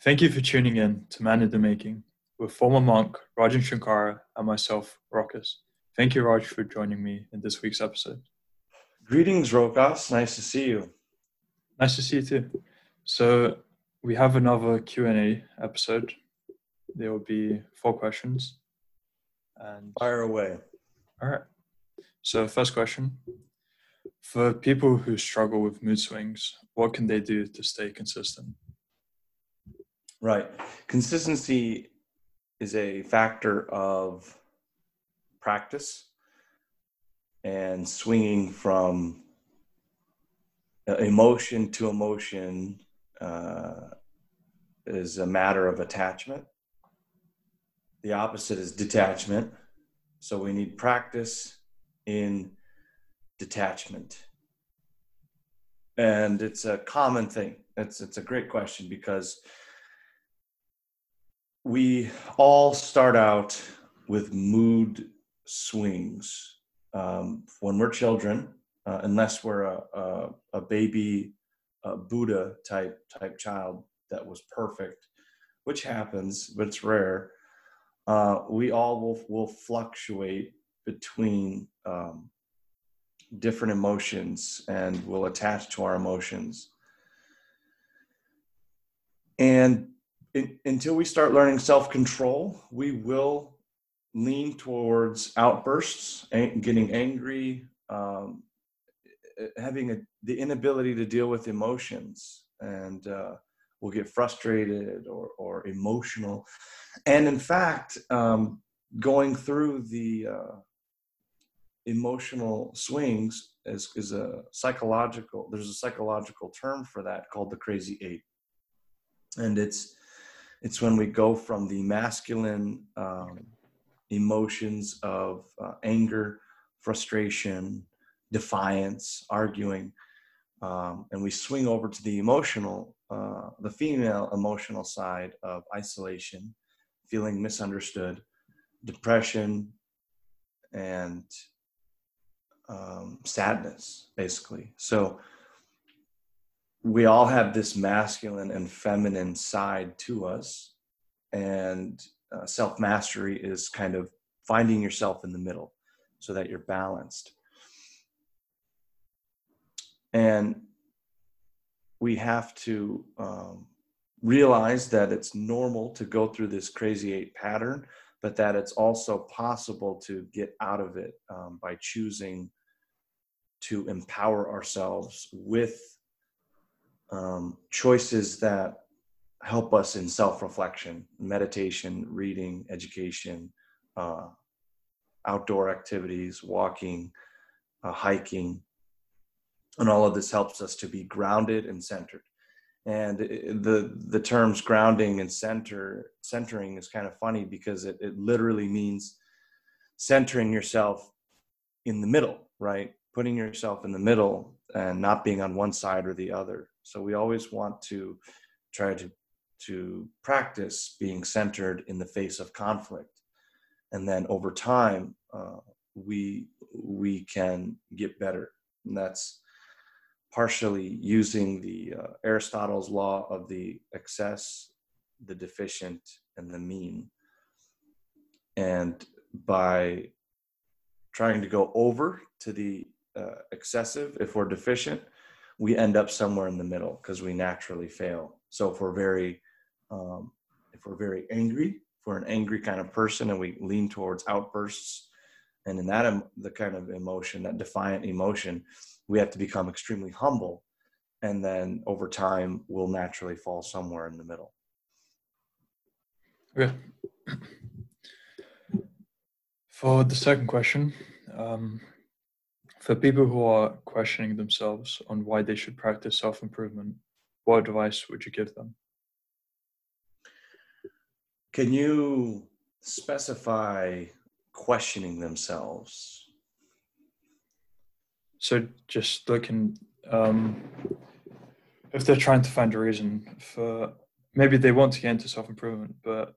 Thank you for tuning in to Man in the Making with former monk Rajan Shankara and myself, Rokas. Thank you, Raj, for joining me in this week's episode. Greetings, Rokas. Nice to see you. Nice to see you too. So we have another Q&A episode. There will be four questions. And fire away. All right. So first question. For people who struggle with mood swings, what can they do to stay consistent? Right. Consistency is a factor of practice and swinging from emotion to emotion uh, is a matter of attachment. The opposite is detachment. So we need practice in detachment. And it's a common thing. It's, it's a great question because we all start out with mood swings. Um, when we're children, uh, unless we're a, a, a baby a Buddha type type child that was perfect, which happens, but it's rare. Uh, we all will will fluctuate between um, different emotions and will attach to our emotions. And it, until we start learning self control, we will lean towards outbursts, getting angry, um, having a, the inability to deal with emotions, and uh, we'll get frustrated or, or emotional. And in fact, um, going through the uh, emotional swings is, is a psychological, there's a psychological term for that called the crazy eight. And it's it's when we go from the masculine um, emotions of uh, anger, frustration, defiance, arguing, um, and we swing over to the emotional, uh, the female emotional side of isolation, feeling misunderstood, depression, and um, sadness, basically. So we all have this masculine and feminine side to us and uh, self mastery is kind of finding yourself in the middle so that you're balanced. And we have to um, realize that it's normal to go through this crazy eight pattern but that it's also possible to get out of it um, by choosing to empower ourselves with um, choices that help us in self-reflection meditation reading education uh, outdoor activities walking uh, hiking and all of this helps us to be grounded and centered. And the the terms grounding and center centering is kind of funny because it, it literally means centering yourself in the middle right? Putting yourself in the middle and not being on one side or the other so we always want to try to to practice being centered in the face of conflict, and then over time uh, we we can get better. And that's partially using the uh, Aristotle's law of the excess, the deficient, and the mean. And by trying to go over to the uh, excessive, if we're deficient, we end up somewhere in the middle because we naturally fail. So if we're very, um, if we're very angry, if we're an angry kind of person and we lean towards outbursts, and in that the kind of emotion, that defiant emotion, we have to become extremely humble, and then over time we'll naturally fall somewhere in the middle. Okay. For the second question, um, for people who are questioning themselves on why they should practice self improvement, what advice would you give them? Can you specify questioning themselves? So, just looking, um, if they're trying to find a reason for maybe they want to get into self improvement, but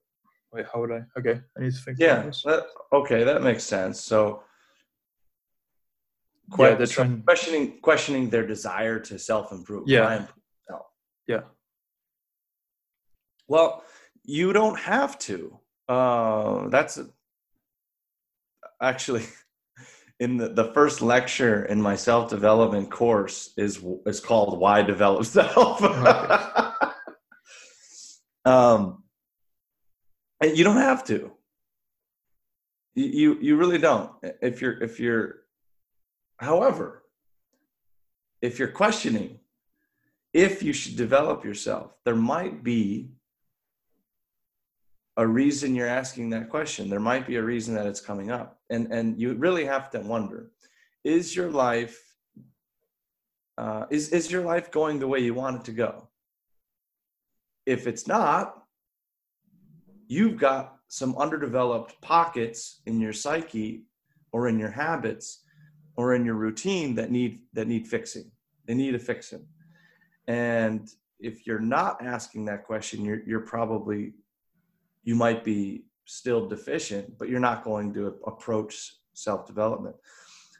wait, how would I? Okay, I need to think. Yeah, that, okay, that makes sense. So, Que- yeah, trying questioning questioning their desire to self improve. Yeah. Yeah. Well, you don't have to. Uh, that's actually in the, the first lecture in my self development course is is called "Why Develop Self." um, and you don't have to. You you really don't. If you're if you're, however, if you're questioning if you should develop yourself, there might be a reason you're asking that question. There might be a reason that it's coming up. And, and you really have to wonder is your life uh, is, is your life going the way you want it to go? If it's not, you've got some underdeveloped pockets in your psyche or in your habits or in your routine that need that need fixing. They need a fixing. And if you're not asking that question, you're you're probably you might be still deficient, but you're not going to approach self development.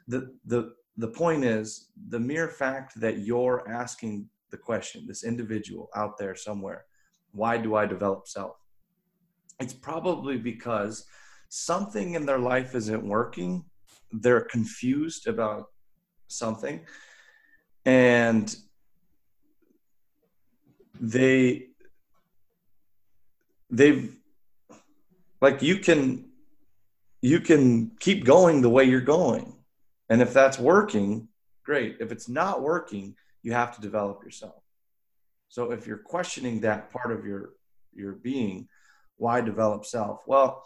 The, the, the point is the mere fact that you're asking the question, this individual out there somewhere, why do I develop self? It's probably because something in their life isn't working. They're confused about something. And they they've like you can you can keep going the way you're going. And if that's working great. If it's not working you have to develop yourself. So if you're questioning that part of your your being why develop self? Well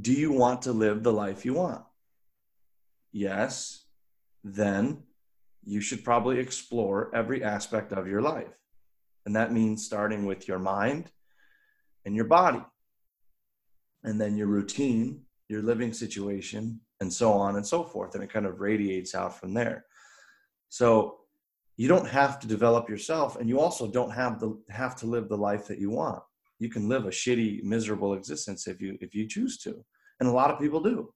do you want to live the life you want yes then you should probably explore every aspect of your life and that means starting with your mind and your body and then your routine, your living situation, and so on and so forth. And it kind of radiates out from there. So you don't have to develop yourself, and you also don't have the have to live the life that you want. You can live a shitty, miserable existence if you if you choose to. And a lot of people do.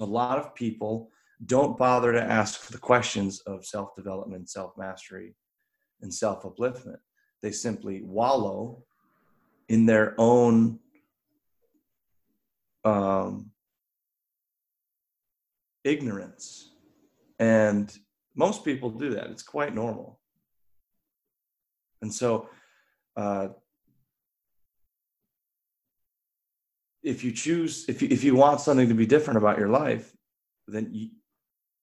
A lot of people don't bother to ask the questions of self-development, self-mastery, and self-upliftment. They simply wallow in their own um, ignorance. And most people do that. It's quite normal. And so, uh, if you choose, if you, if you want something to be different about your life, then you,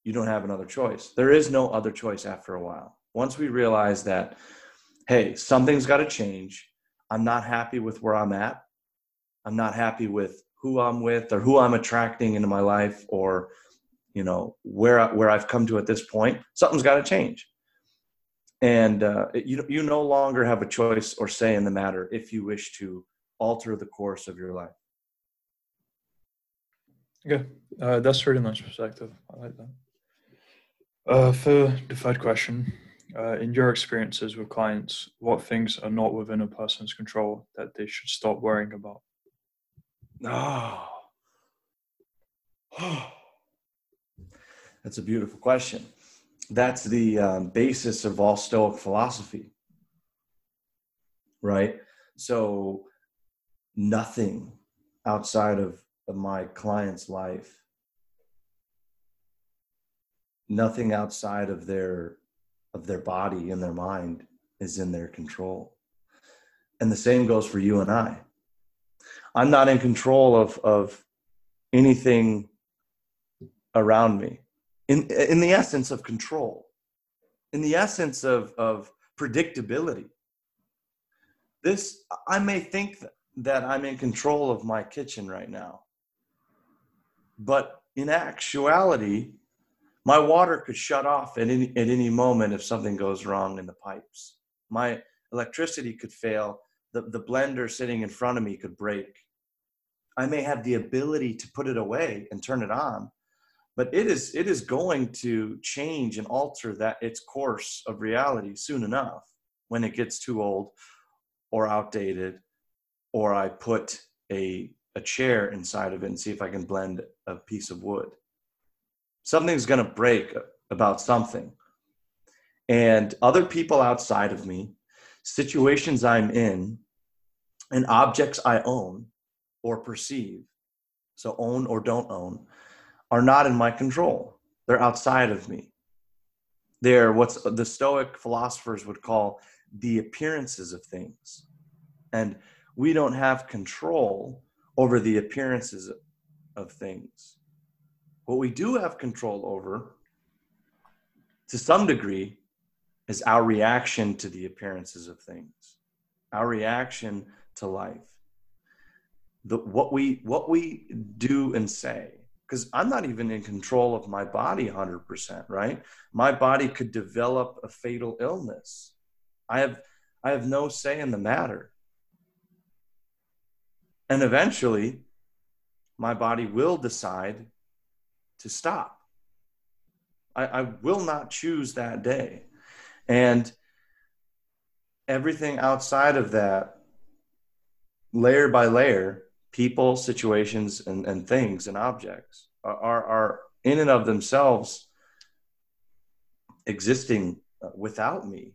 you don't have another choice. There is no other choice after a while. Once we realize that, hey, something's got to change. I'm not happy with where I'm at. I'm not happy with who I'm with or who I'm attracting into my life or you know where where I've come to at this point something's got to change and uh, you you no longer have a choice or say in the matter if you wish to alter the course of your life okay uh, that's really nice perspective I like that uh, for the third question uh, in your experiences with clients what things are not within a person's control that they should stop worrying about Oh. That's a beautiful question. That's the um, basis of all Stoic philosophy, right? So, nothing outside of, of my client's life, nothing outside of their of their body and their mind is in their control. And the same goes for you and I I'm not in control of of anything around me. In in the essence of control, in the essence of of predictability. This I may think that I'm in control of my kitchen right now. But in actuality, my water could shut off at any, at any moment if something goes wrong in the pipes. My electricity could fail the, the blender sitting in front of me could break. I may have the ability to put it away and turn it on, but it is it is going to change and alter that its course of reality soon enough when it gets too old or outdated, or I put a a chair inside of it and see if I can blend a piece of wood. Something's going to break about something. And other people outside of me situations I'm in and objects I own or perceive, so own or don't own, are not in my control. They're outside of me. They're what's the Stoic philosophers would call the appearances of things. And we don't have control over the appearances of things. What we do have control over, to some degree, is our reaction to the appearances of things, our reaction to life. The, what we what we do and say because i'm not even in control of my body 100% right my body could develop a fatal illness i have i have no say in the matter and eventually my body will decide to stop I, I will not choose that day and everything outside of that layer by layer people, situations, and, and things and objects are, are in and of themselves existing uh, without me.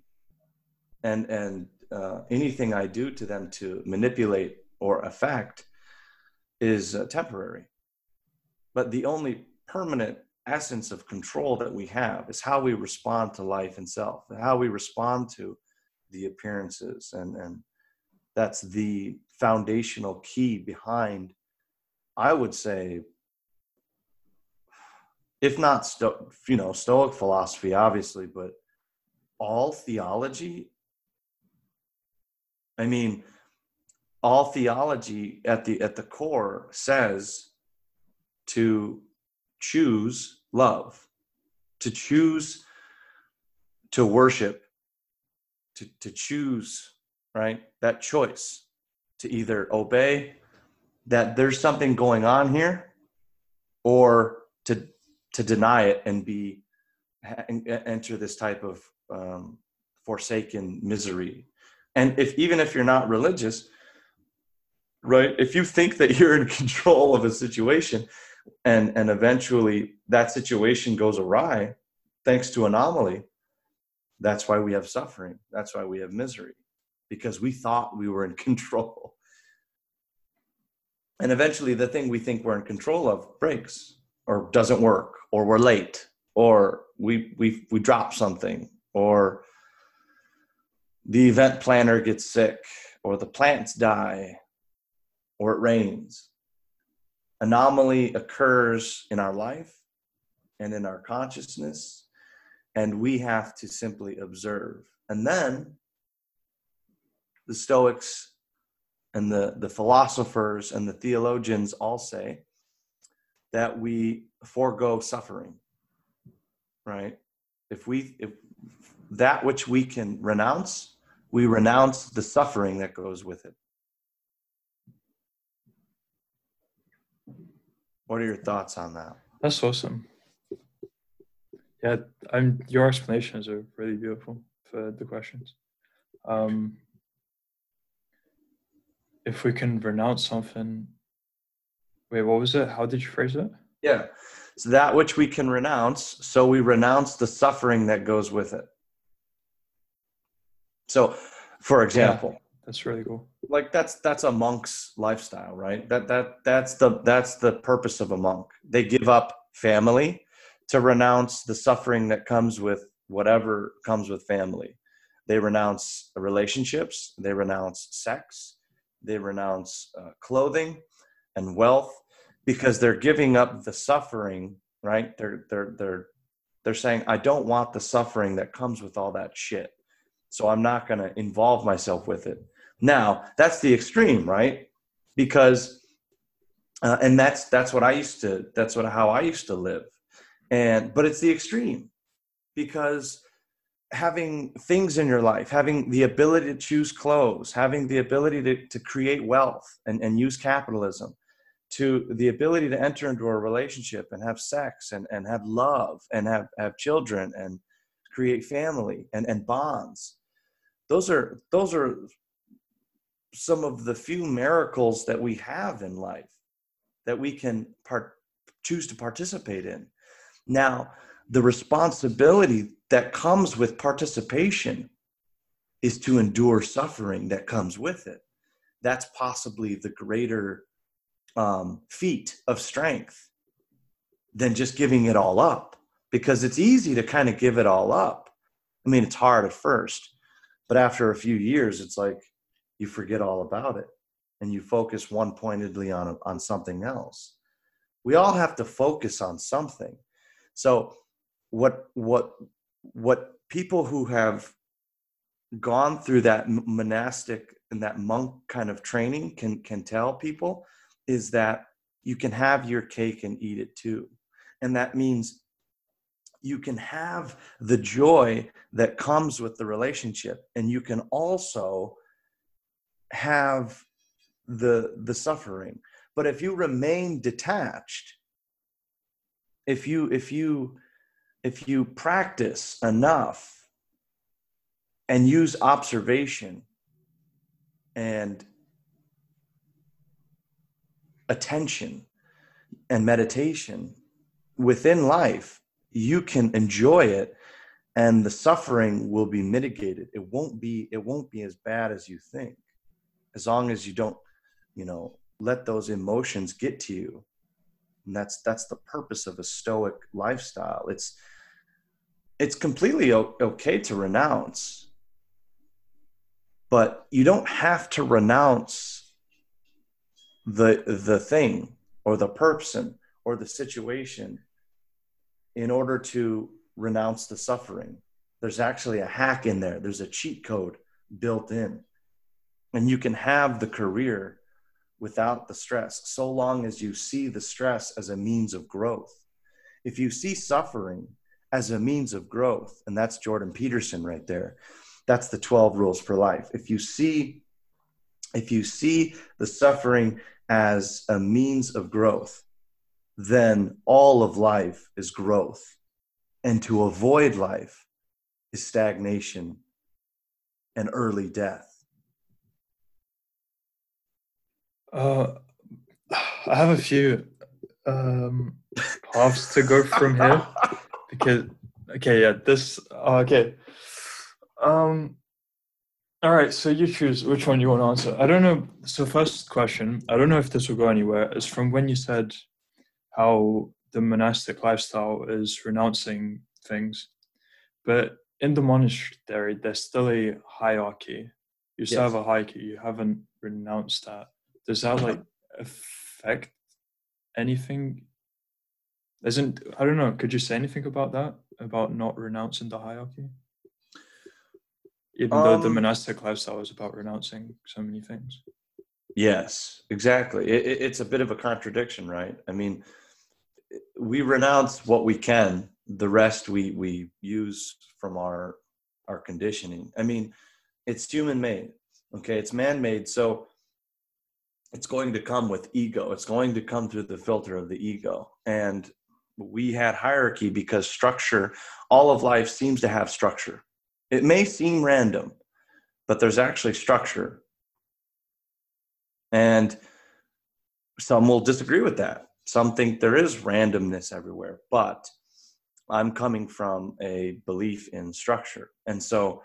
And, and uh, anything I do to them to manipulate or effect is uh, temporary. But the only permanent essence of control that we have is how we respond to life and self, how we respond to the appearances and, and that's the foundational key behind i would say if not sto- you know stoic philosophy obviously but all theology i mean all theology at the at the core says to choose love to choose to worship to to choose right? That choice to either obey that there's something going on here or to to deny it and be enter this type of um, forsaken misery and if even if you're not religious right if you think that you're in control of a situation and and eventually that situation goes awry thanks to anomaly that's why we have suffering that's why we have misery because we thought we were in control. And eventually, the thing we think we're in control of breaks or doesn't work, or we're late, or we, we, we drop something, or the event planner gets sick, or the plants die, or it rains. Anomaly occurs in our life and in our consciousness, and we have to simply observe. And then the Stoics and the, the philosophers and the theologians all say that we forego suffering, right? If we, if that which we can renounce, we renounce the suffering that goes with it. What are your thoughts on that? That's awesome. Yeah, I'm. Your explanations are really beautiful for the questions. Um, if we can renounce something wait what was it how did you phrase it yeah so that which we can renounce so we renounce the suffering that goes with it so for example that's really cool. Like that's that's a monk's lifestyle right? That that that's the that's the purpose of a monk. They give up family to renounce the suffering that comes with whatever comes with family. They renounce relationships. They renounce sex. They renounce uh, clothing and wealth because they're giving up the suffering right? They're they're they're they're saying i don't want the suffering that comes with all that shit so i'm not going to involve myself with it now that's the extreme right because uh, and that's that's what i used to that's what how i used to live and but it's the extreme because having things in your life, having the ability to choose clothes, having the ability to, to create wealth and, and use capitalism, to the ability to enter into a relationship and have sex and, and have love and have, have children and create family and, and bonds. Those are those are some of the few miracles that we have in life that we can part, choose to participate in. Now, the responsibility that comes with participation is to endure suffering that comes with it that's possibly the greater um, feat of strength than just giving it all up because it's easy to kind of give it all up. I mean, it's hard at first, but after a few years, it's like you forget all about it and you focus one pointedly on, on something else. We all have to focus on something. So, what, what, what people who have gone through that monastic and that monk kind of training can can tell people is that you can have your cake and eat it too and that means you can have the joy that comes with the relationship and you can also have the the suffering but if you remain detached if you if you if you practice enough and use observation and attention and meditation within life, you can enjoy it and the suffering will be mitigated. It won't be it won't be as bad as you think. As long as you don't, you know, let those emotions get to you. And that's that's the purpose of a stoic lifestyle. It's it's completely okay to renounce but you don't have to renounce the the thing or the person or the situation in order to renounce the suffering there's actually a hack in there there's a cheat code built in and you can have the career without the stress so long as you see the stress as a means of growth. If you see suffering as a means of growth and that's jordan peterson right there that's the 12 rules for life. If you see if you see the suffering as a means of growth then all of life is growth. And to avoid life is stagnation and early death uh, i have a few um, paths to go from here because okay yeah this okay um, all right, so you choose which one you want to answer. I don't know. So, first question I don't know if this will go anywhere. Is from when you said how the monastic lifestyle is renouncing things, but in the monastery, there's still a hierarchy. You still yes. have a hierarchy. You haven't renounced that. Does that like affect anything? Isn't I don't know. Could you say anything about that? About not renouncing the hierarchy? even um, though the um, monastic lifestyle is about renouncing so many things yes exactly it, it's a bit of a contradiction right i mean we renounce what we can the rest we we use from our our conditioning i mean it's human made okay it's man made so it's going to come with ego it's going to come through the filter of the ego and we had hierarchy because structure all of life seems to have structure it may seem random, but there's actually structure. And some will disagree with that. Some think there is randomness everywhere, but I'm coming from a belief in structure. And so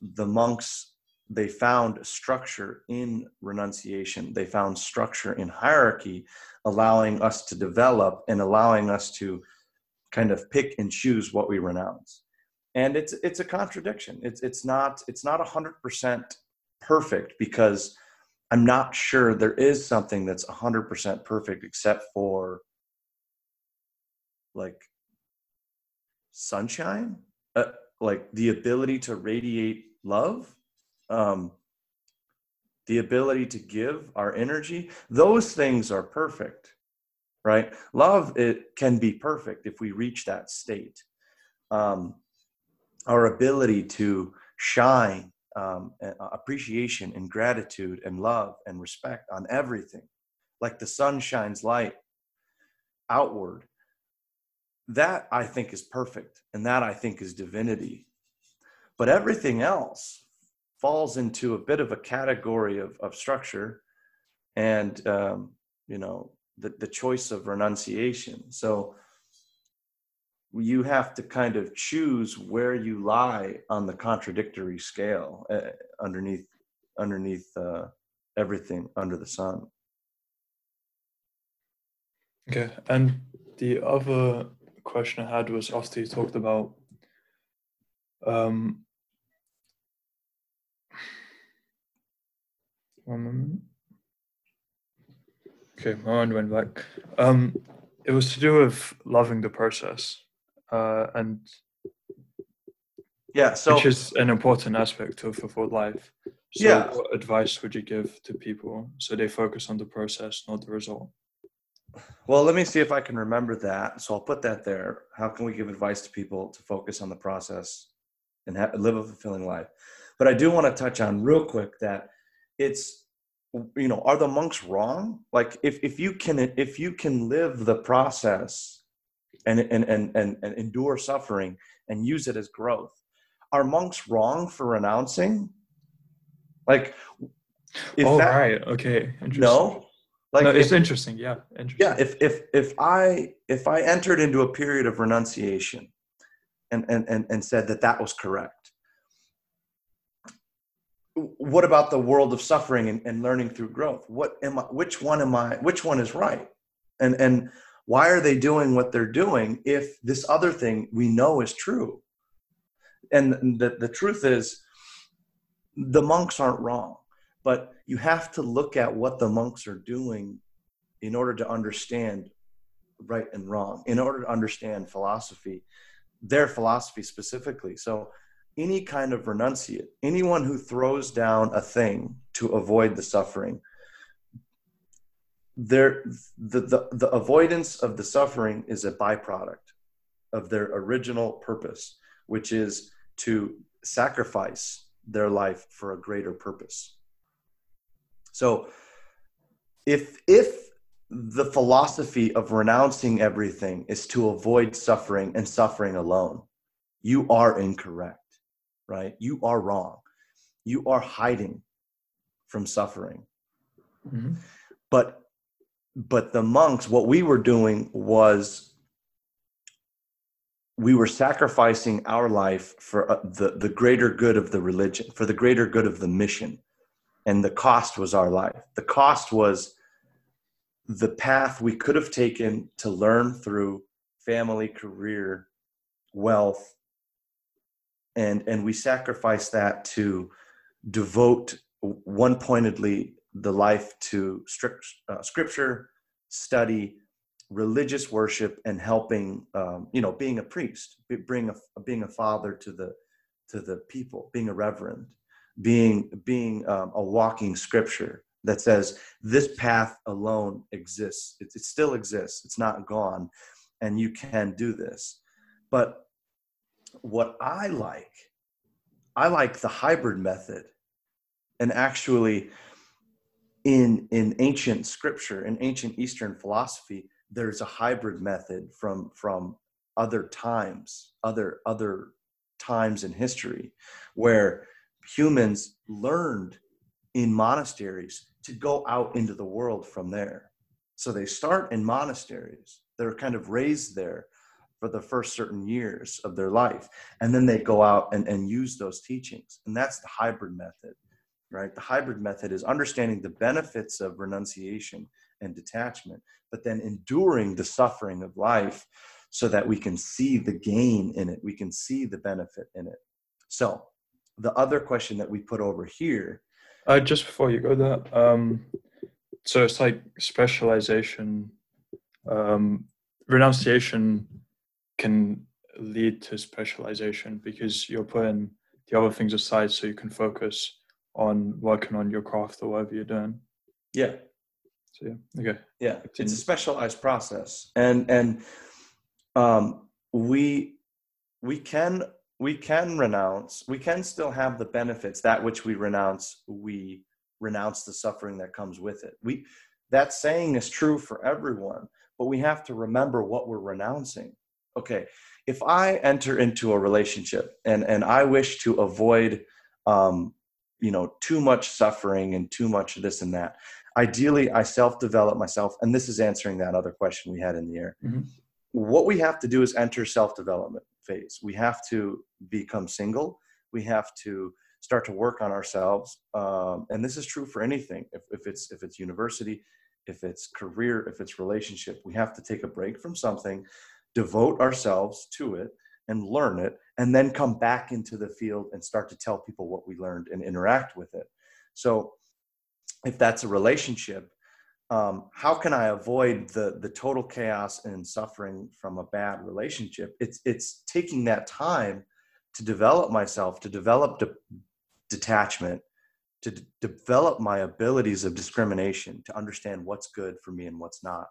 the monks, they found structure in renunciation, they found structure in hierarchy, allowing us to develop and allowing us to kind of pick and choose what we renounce. And it's it's a contradiction. It's it's not it's not 100% perfect because i'm not sure there is something that's 100% perfect except for like sunshine? Uh, like the ability to radiate love um the ability to give our energy those things are perfect right love it can be perfect if we reach that state um our ability to shine um, appreciation and gratitude and love and respect on everything, like the sun shines light outward. That I think is perfect, and that I think is divinity. But everything else falls into a bit of a category of, of structure and, um, you know, the, the choice of renunciation. So, you have to kind of choose where you lie on the contradictory scale uh, underneath underneath uh, everything under the sun. Okay, and the other question I had was after you talked about um, one moment. Okay, my mind went back. Um, it was to do with loving the process, uh, and Yeah. So which is an important aspect of fulfilled life. So, Yeah. what advice would you give to people so they focus on the process, not the result? Well, let me see if I can remember that. So I'll put that there. How can we give advice to people to focus on the process and ha- live a fulfilling life? But I do want to touch on real quick that it's you know are the monks wrong? Like if if you can if you can live the process and and and and, and endure suffering and use it as growth, are monks wrong for renouncing? Like if oh, that, right. Okay. Interesting. no, like no, if- it's interesting. Yeah. Interesting. yeah if if if i if i entered into a period of renunciation and and and, and said that that was correct what about the world of suffering and, and learning through growth? What am i which one am i which one is right? And and why are they doing what they're doing if this other thing we know is true? And the, the truth is the monks aren't wrong but you have to look at what the monks are doing in order to understand right and wrong, in order to understand philosophy, their philosophy specifically. So, any kind of renunciate, anyone who throws down a thing to avoid the suffering, their, the, the, the avoidance of the suffering is a byproduct of their original purpose, which is to sacrifice their life for a greater purpose. So, if if the philosophy of renouncing everything is to avoid suffering and suffering alone, you are incorrect, right? You are wrong. You are hiding from suffering. Mhm. But but the monks, what we were doing was we were sacrificing our life for uh, the, the greater good of the religion, for the greater good of the mission. And the cost was our life. The cost was the path we could have taken to learn through family, career, wealth, and and we sacrifice that to devote one pointedly the life to strict, uh, scripture, study, religious worship, and helping. Um, you know, being a priest, be- being a being a father to the to the people, being a reverend, being being um, a walking scripture that says this path alone exists. It, it still exists. It's not gone, and you can do this. But what I like, I like the hybrid method, and actually, in in ancient scripture, in ancient Eastern philosophy, there's a hybrid method from from other times, other other times in history, where humans learned in monasteries to go out into the world from there. So they start in monasteries. They're kind of raised there for the first certain years of their life. And then they go out and, and use those teachings. And that's the hybrid method, right? The hybrid method is understanding the benefits of renunciation and detachment, but then enduring the suffering of life so that we can see the gain in it. We can see the benefit in it. So the other question that we put over here Uh, just before you go there, um, so it's like specialization. Um, renunciation can lead to specialization because you're putting the other things aside so you can focus on working on your craft or whatever you're doing. yeah. So yeah, okay. yeah. It's a specialized process. And and um we we can we can renounce we can still have the benefits that which we renounce we renounce the suffering that comes with it. We that saying is true for everyone but we have to remember what we're renouncing okay if i enter into a relationship and and i wish to avoid um you know too much suffering and too much this and that ideally i self-develop myself and this is answering that other question we had in the air. Mhm. what we have to do is enter self-development phase. We have to become single. We have to start to work on ourselves um, and this is true for anything. If, if it's if it's university if it's career if it's relationship we have to take a break from something devote ourselves to it and learn it and then come back into the field and start to tell people what we learned and interact with it. So if that's a relationship um, how can i avoid the the total chaos and suffering from a bad relationship? It's it's taking that time to develop myself to develop de- detachment to d- develop my abilities of discrimination to understand what's good for me and what's not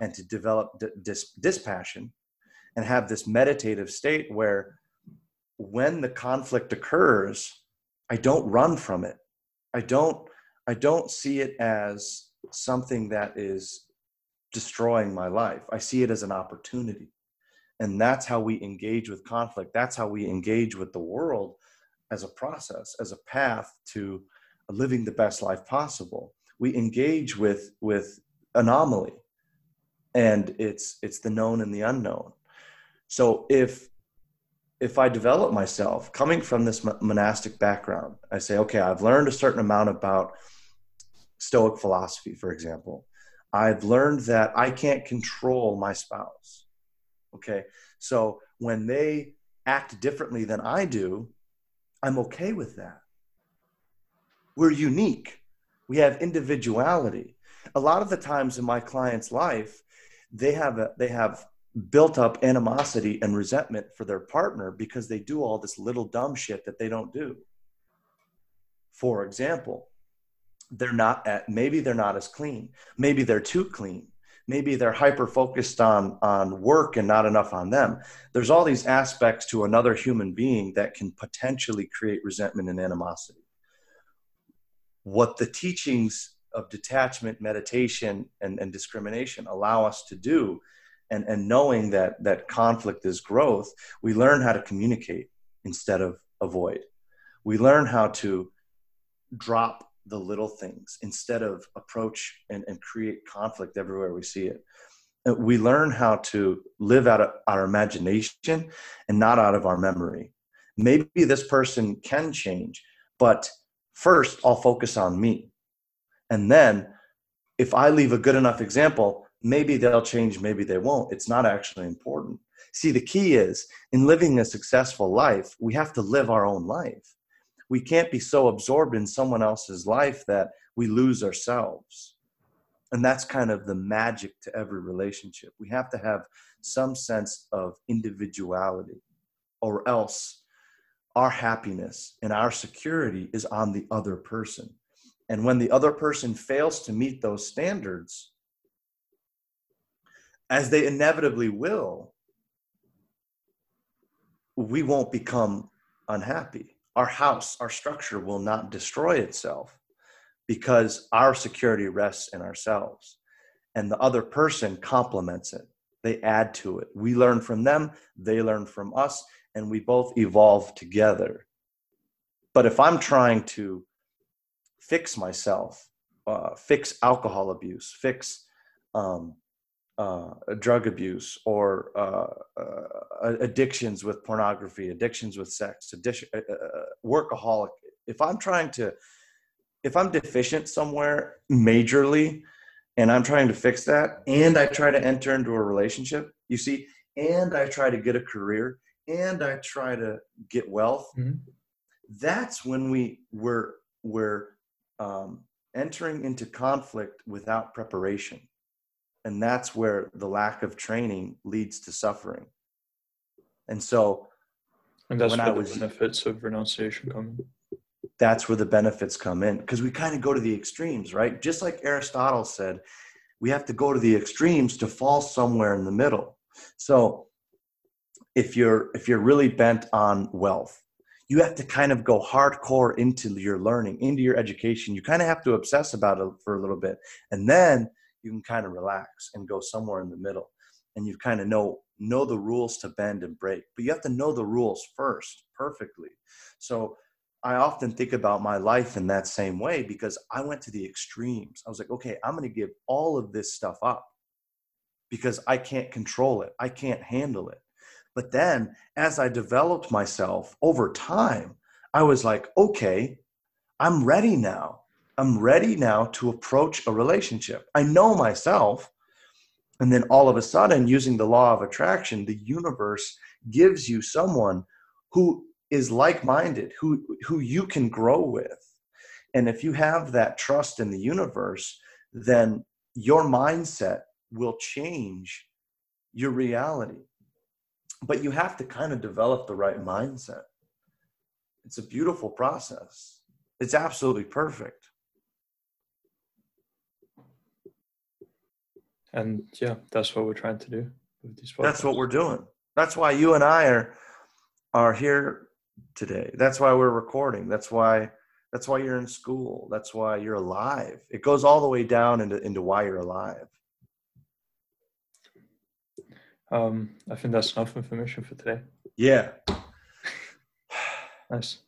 and to develop dis- dispassion and have this meditative state where when the conflict occurs i don't run from it. I don't i don't see it as something that is destroying my life. I see it as an opportunity. And that's how we engage with conflict. That's how we engage with the world as a process as a path to living the best life possible. We engage with with anomaly and it's it's the known and the unknown. So if if i develop myself coming from this monastic background i say okay i've learned a certain amount about stoic philosophy for example. I've learned that i can't control my spouse. Okay? So when they act differently than i do i'm okay with that. We're unique. We have individuality. A lot of the times in my client's life they have a, they have built up animosity and resentment for their partner because they do all this little dumb shit that they don't do. For example, they're not at maybe they're not as clean. Maybe they're too clean. Maybe they're hyper focused on on work and not enough on them. There's all these aspects to another human being that can potentially create resentment and animosity. What the teachings of detachment, meditation, and, and discrimination allow us to do, and, and knowing that that conflict is growth, we learn how to communicate instead of avoid. We learn how to drop the little things instead of approach and, and create conflict everywhere we see it. We learn how to live out of our imagination and not out of our memory. Maybe this person can change, but first I'll focus on me and then if I leave a good enough example, maybe they'll change, maybe they won't. It's not actually important. See, the key is in living a successful life, we have to live our own life. We can't be so absorbed in someone else's life that we lose ourselves. And that's kind of the magic to every relationship. We have to have some sense of individuality, or else our happiness and our security is on the other person. And when the other person fails to meet those standards, as they inevitably will, we won't become unhappy. Our house, our structure will not destroy itself because our security rests in ourselves. And the other person complements it, they add to it. We learn from them, they learn from us, and we both evolve together. But if I'm trying to fix myself, uh, fix alcohol abuse, fix um, uh, drug abuse or uh, uh addictions with pornography, addictions with sex, addiction, uh, uh, workaholic. If I'm trying to, if I'm deficient somewhere majorly, and I'm trying to fix that, and I try to enter into a relationship, you see, and I try to get a career, and I try to get wealth. Mm-hmm. That's when we we're we're um, entering into conflict without preparation. And that's where the lack of training leads to suffering. And so, and that's where I was, the benefits of renunciation come in. That's where the benefits come in because we kind of go to the extremes, right? Just like Aristotle said, we have to go to the extremes to fall somewhere in the middle. So, if you're if you're really bent on wealth you have to kind of go hardcore into your learning, into your education. You kind of have to obsess about it for a little bit. And then you can kind of relax and go somewhere in the middle. And you kind of know know the rules to bend and break. But you have to know the rules first perfectly. So I often think about my life in that same way because I went to the extremes. I was like, okay, I'm going to give all of this stuff up because I can't control it. I can't handle it. But then as I developed myself over time, I was like, okay, I'm ready now. I'm ready now to approach a relationship. I know myself. And then all of a sudden, using the law of attraction, the universe gives you someone who is like-minded, who who you can grow with. And if you have that trust in the universe, then your mindset will change your reality. But you have to kind of develop the right mindset. It's a beautiful process. It's absolutely perfect. And yeah, that's what we're trying to do with these podcasts. That's what we're doing. That's why you and I are are here today. That's why we're recording. That's why that's why you're in school. That's why you're alive. It goes all the way down into, into why you're alive. Um, I think that's enough information for today. Yeah. nice.